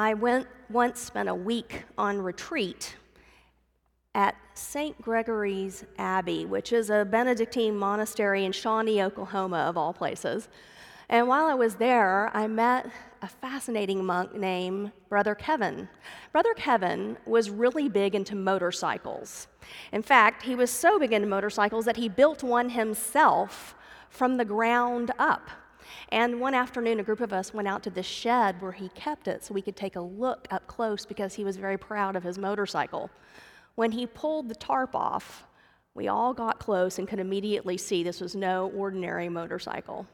I went once spent a week on retreat at St. Gregory's Abbey, which is a Benedictine monastery in Shawnee, Oklahoma, of all places. And while I was there, I met a fascinating monk named Brother Kevin. Brother Kevin was really big into motorcycles. In fact, he was so big into motorcycles that he built one himself from the ground up. And one afternoon, a group of us went out to the shed where he kept it so we could take a look up close because he was very proud of his motorcycle. When he pulled the tarp off, we all got close and could immediately see this was no ordinary motorcycle.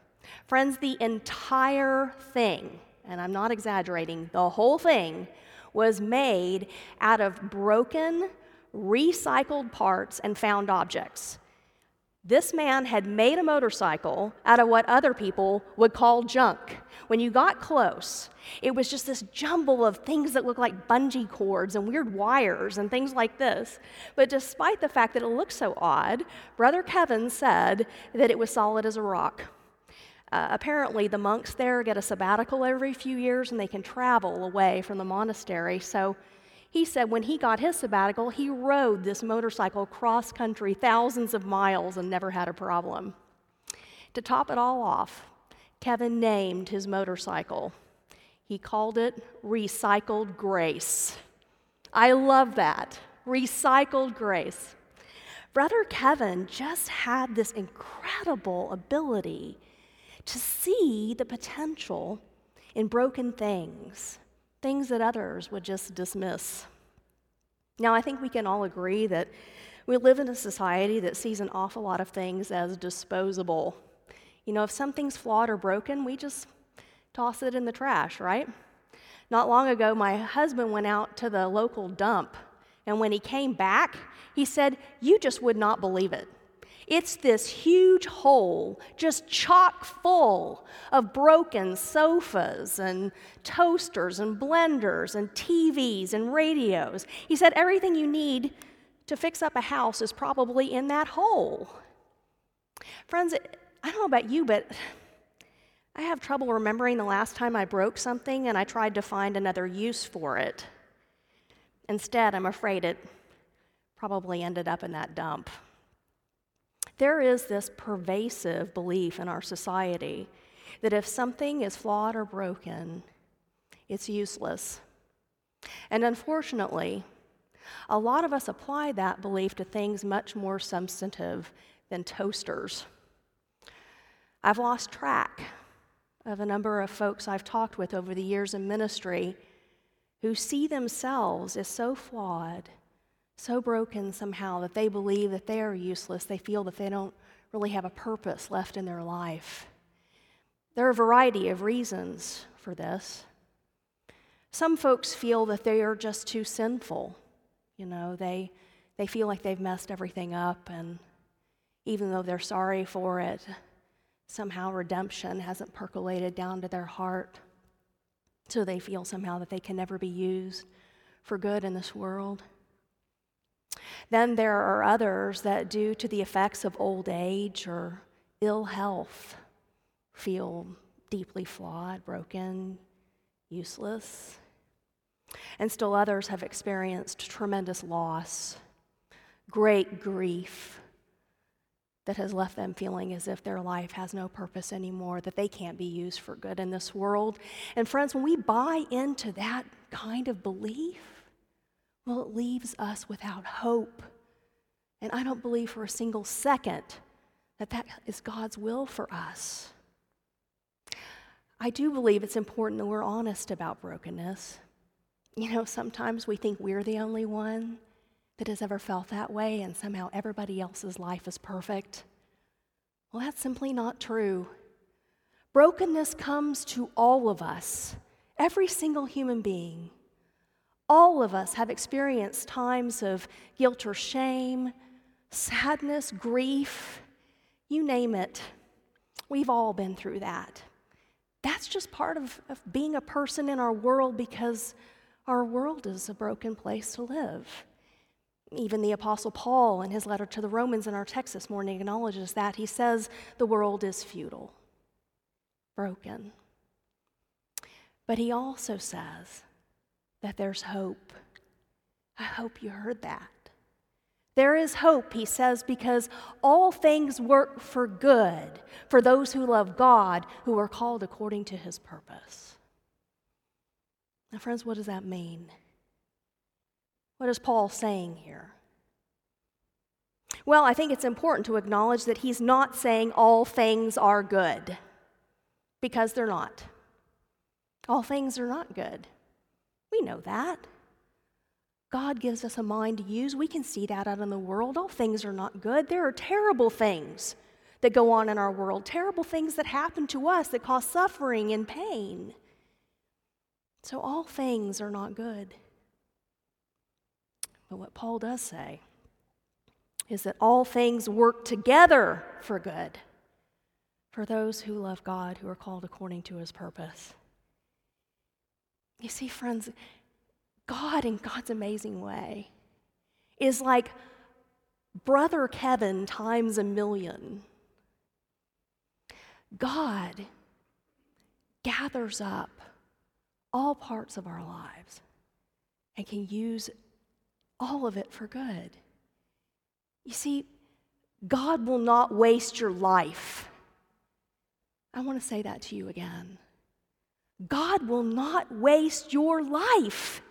Friends, the entire thing, and I'm not exaggerating, the whole thing was made out of broken, recycled parts and found objects. This man had made a motorcycle out of what other people would call junk. When you got close, it was just this jumble of things that looked like bungee cords and weird wires and things like this. But despite the fact that it looked so odd, Brother Kevin said that it was solid as a rock. Uh, apparently, the monks there get a sabbatical every few years and they can travel away from the monastery. So he said when he got his sabbatical, he rode this motorcycle cross country thousands of miles and never had a problem. To top it all off, Kevin named his motorcycle. He called it Recycled Grace. I love that. Recycled Grace. Brother Kevin just had this incredible ability to see the potential in broken things things that others would just dismiss. Now, I think we can all agree that we live in a society that sees an awful lot of things as disposable. You know, if something's flawed or broken, we just toss it in the trash, right? Not long ago, my husband went out to the local dump, and when he came back, he said, You just would not believe it. It's this huge hole, just chock full of broken sofas and toasters and blenders and TVs and radios. He said everything you need to fix up a house is probably in that hole. Friends, I don't know about you, but I have trouble remembering the last time I broke something and I tried to find another use for it. Instead, I'm afraid it probably ended up in that dump. There is this pervasive belief in our society that if something is flawed or broken, it's useless. And unfortunately, a lot of us apply that belief to things much more substantive than toasters. I've lost track of a number of folks I've talked with over the years in ministry who see themselves as so flawed so broken somehow that they believe that they are useless. They feel that they don't really have a purpose left in their life. There are a variety of reasons for this. Some folks feel that they are just too sinful. You know, they, they feel like they've messed everything up, and even though they're sorry for it, somehow redemption hasn't percolated down to their heart. So they feel somehow that they can never be used for good in this world. Then there are others that, due to the effects of old age or ill health, feel deeply flawed, broken, useless. And still others have experienced tremendous loss, great grief that has left them feeling as if their life has no purpose anymore, that they can't be used for good in this world. And friends, when we buy into that kind of belief, well, it leaves us without hope. And I don't believe for a single second that that is God's will for us. I do believe it's important that we're honest about brokenness. You know, sometimes we think we're the only one that has ever felt that way, and somehow everybody else's life is perfect. Well, that's simply not true. Brokenness comes to all of us, every single human being. All of us have experienced times of guilt or shame, sadness, grief, you name it. We've all been through that. That's just part of, of being a person in our world because our world is a broken place to live. Even the Apostle Paul, in his letter to the Romans in our text this morning, acknowledges that. He says, The world is futile, broken. But he also says that there's hope. I hope you heard that. There is hope, he says, because all things work for good for those who love God, who are called according to his purpose. Now, friends, what does that mean? What is Paul saying here? Well, I think it's important to acknowledge that he's not saying all things are good, because they're not. All things are not good. We know that. God gives us a mind to use. We can see that out in the world. All things are not good. There are terrible things that go on in our world, terrible things that happen to us that cause suffering and pain. So, all things are not good. But what Paul does say is that all things work together for good for those who love God, who are called according to his purpose. You see, friends, God, in God's amazing way, is like Brother Kevin times a million. God gathers up all parts of our lives and can use all of it for good. You see, God will not waste your life. I want to say that to you again. God will not waste your life.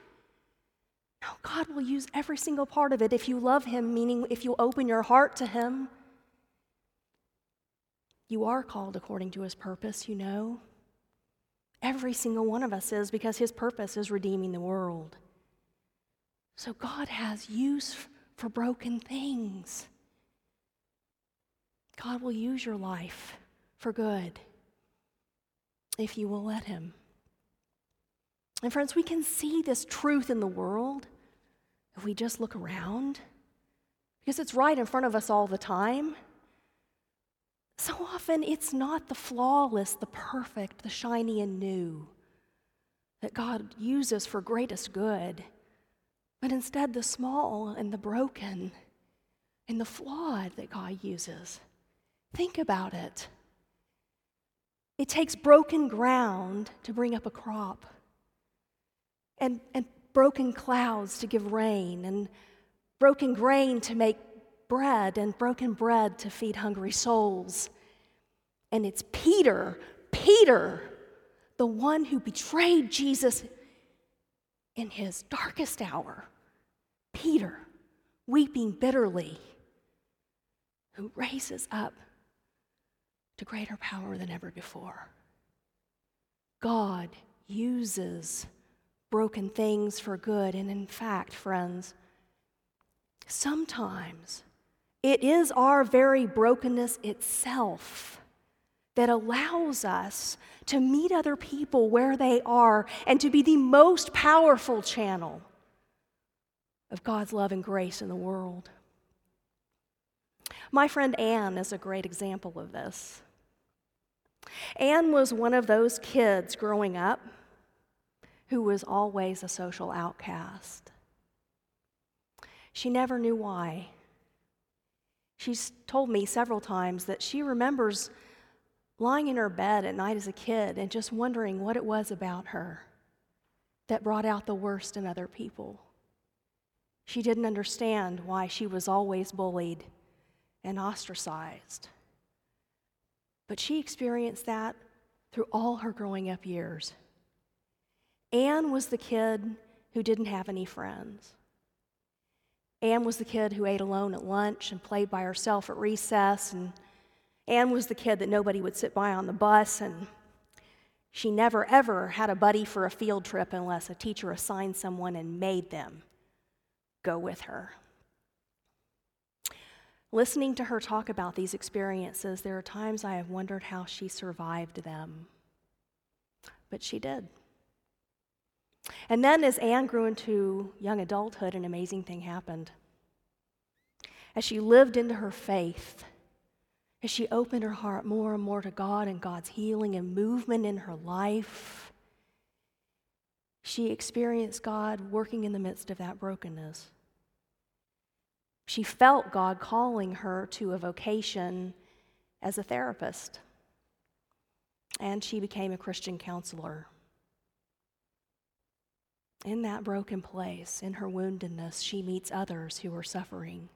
No, God will use every single part of it if you love Him, meaning if you open your heart to Him. You are called according to His purpose, you know. Every single one of us is because His purpose is redeeming the world. So God has use for broken things. God will use your life for good if you will let Him. And friends, we can see this truth in the world if we just look around, because it's right in front of us all the time. So often it's not the flawless, the perfect, the shiny and new that God uses for greatest good, but instead the small and the broken and the flawed that God uses. Think about it. It takes broken ground to bring up a crop and, and broken clouds to give rain, and broken grain to make bread, and broken bread to feed hungry souls. And it's Peter, Peter, the one who betrayed Jesus in his darkest hour. Peter, weeping bitterly, who raises up to greater power than ever before. God uses broken things for good. And in fact, friends, sometimes it is our very brokenness itself that allows us to meet other people where they are and to be the most powerful channel of God's love and grace in the world. My friend Anne is a great example of this. Anne was one of those kids growing up who was always a social outcast. She never knew why. She's told me several times that she remembers lying in her bed at night as a kid and just wondering what it was about her that brought out the worst in other people. She didn't understand why she was always bullied and ostracized. But she experienced that through all her growing up years. Anne was the kid who didn't have any friends. Anne was the kid who ate alone at lunch and played by herself at recess. And Anne was the kid that nobody would sit by on the bus. And she never, ever had a buddy for a field trip unless a teacher assigned someone and made them go with her. Listening to her talk about these experiences, there are times I have wondered how she survived them. But she did. And then, as Anne grew into young adulthood, an amazing thing happened. As she lived into her faith, as she opened her heart more and more to God and God's healing and movement in her life, she experienced God working in the midst of that brokenness. She felt God calling her to a vocation as a therapist, and she became a Christian counselor. In that broken place, in her woundedness, she meets others who are suffering.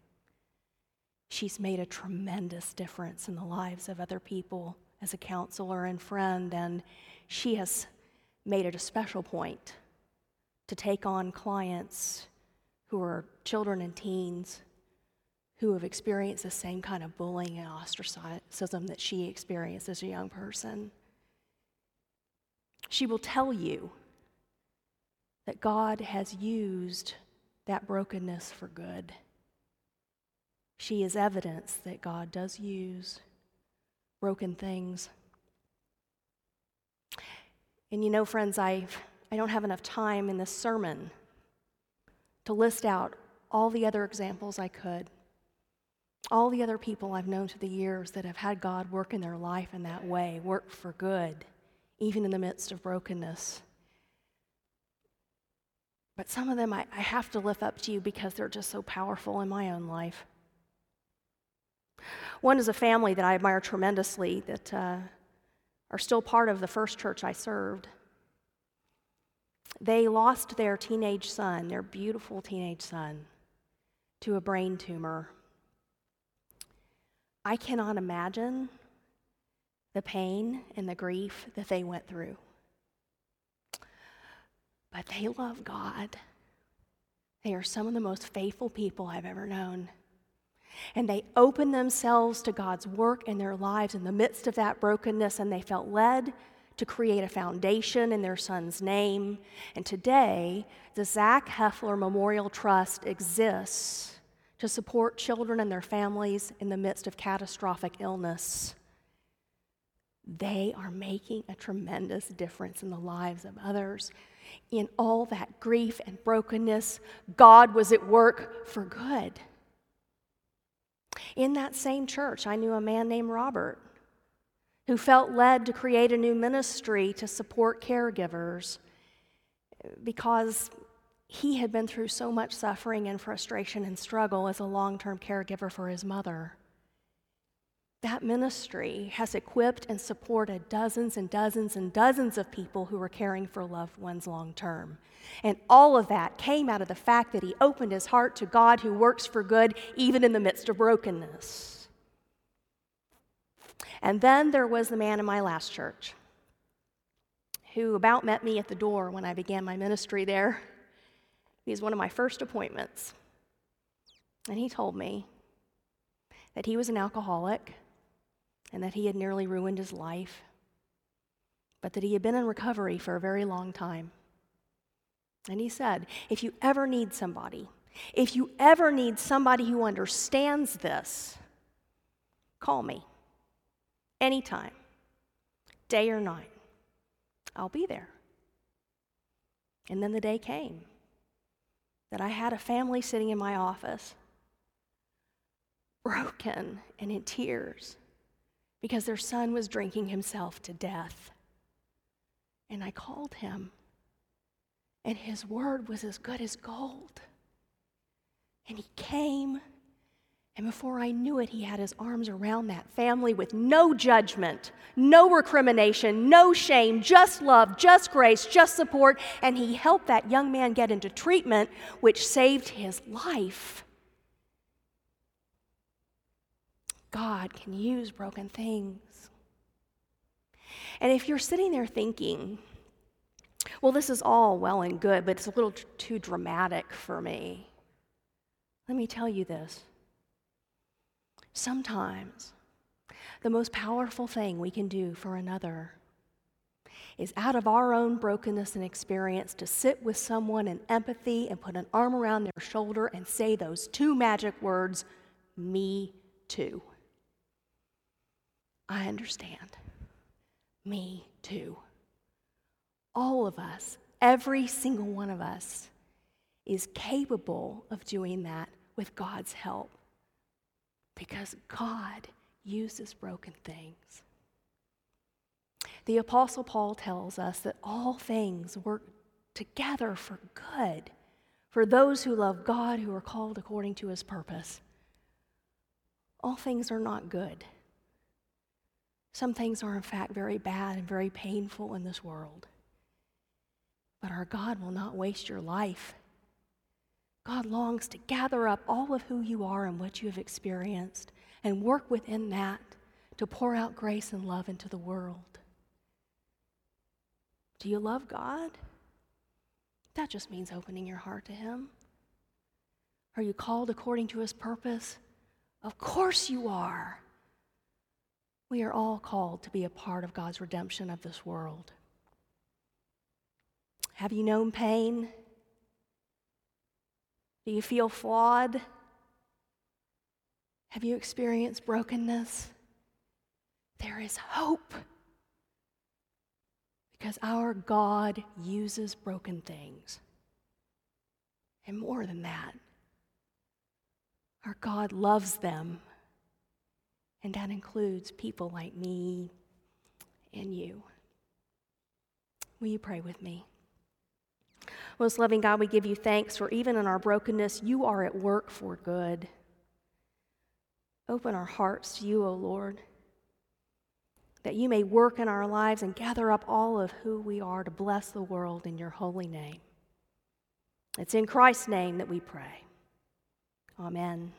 She's made a tremendous difference in the lives of other people as a counselor and friend, and she has made it a special point to take on clients who are children and teens who have experienced the same kind of bullying and ostracism that she experienced as a young person. She will tell you that God has used that brokenness for good. She is evidence that God does use broken things. And you know, friends, I, I don't have enough time in this sermon to list out all the other examples I could, all the other people I've known through the years that have had God work in their life in that way, work for good, even in the midst of brokenness. But some of them I, I have to lift up to you because they're just so powerful in my own life. One is a family that I admire tremendously that uh, are still part of the first church I served. They lost their teenage son, their beautiful teenage son, to a brain tumor. I cannot imagine the pain and the grief that they went through. But they love God. They are some of the most faithful people I've ever known and they opened themselves to God's work in their lives in the midst of that brokenness, and they felt led to create a foundation in their son's name. And today, the Zach Heffler Memorial Trust exists to support children and their families in the midst of catastrophic illness. They are making a tremendous difference in the lives of others. In all that grief and brokenness, God was at work for good. In that same church, I knew a man named Robert who felt led to create a new ministry to support caregivers because he had been through so much suffering and frustration and struggle as a long term caregiver for his mother. That ministry has equipped and supported dozens and dozens and dozens of people who are caring for loved ones long term. And all of that came out of the fact that he opened his heart to God who works for good even in the midst of brokenness. And then there was the man in my last church who about met me at the door when I began my ministry there. He was one of my first appointments. And he told me that he was an alcoholic and that he had nearly ruined his life, but that he had been in recovery for a very long time. And he said, If you ever need somebody, if you ever need somebody who understands this, call me anytime, day or night. I'll be there. And then the day came that I had a family sitting in my office, broken and in tears, because their son was drinking himself to death. And I called him, and his word was as good as gold. And he came, and before I knew it, he had his arms around that family with no judgment, no recrimination, no shame, just love, just grace, just support. And he helped that young man get into treatment, which saved his life. God can use broken things. And if you're sitting there thinking, well, this is all well and good, but it's a little too dramatic for me, let me tell you this. Sometimes the most powerful thing we can do for another is out of our own brokenness and experience to sit with someone in empathy and put an arm around their shoulder and say those two magic words, me too. I understand. Me too. All of us, every single one of us, is capable of doing that with God's help because God uses broken things. The Apostle Paul tells us that all things work together for good for those who love God, who are called according to his purpose. All things are not good. Some things are, in fact, very bad and very painful in this world. But our God will not waste your life. God longs to gather up all of who you are and what you have experienced and work within that to pour out grace and love into the world. Do you love God? That just means opening your heart to Him. Are you called according to His purpose? Of course you are. We are all called to be a part of God's redemption of this world. Have you known pain? Do you feel flawed? Have you experienced brokenness? There is hope because our God uses broken things. And more than that, our God loves them, and that includes people like me and you. Will you pray with me? Most loving God, we give you thanks for even in our brokenness, you are at work for good. Open our hearts to you, O Lord, that you may work in our lives and gather up all of who we are to bless the world in your holy name. It's in Christ's name that we pray. Amen.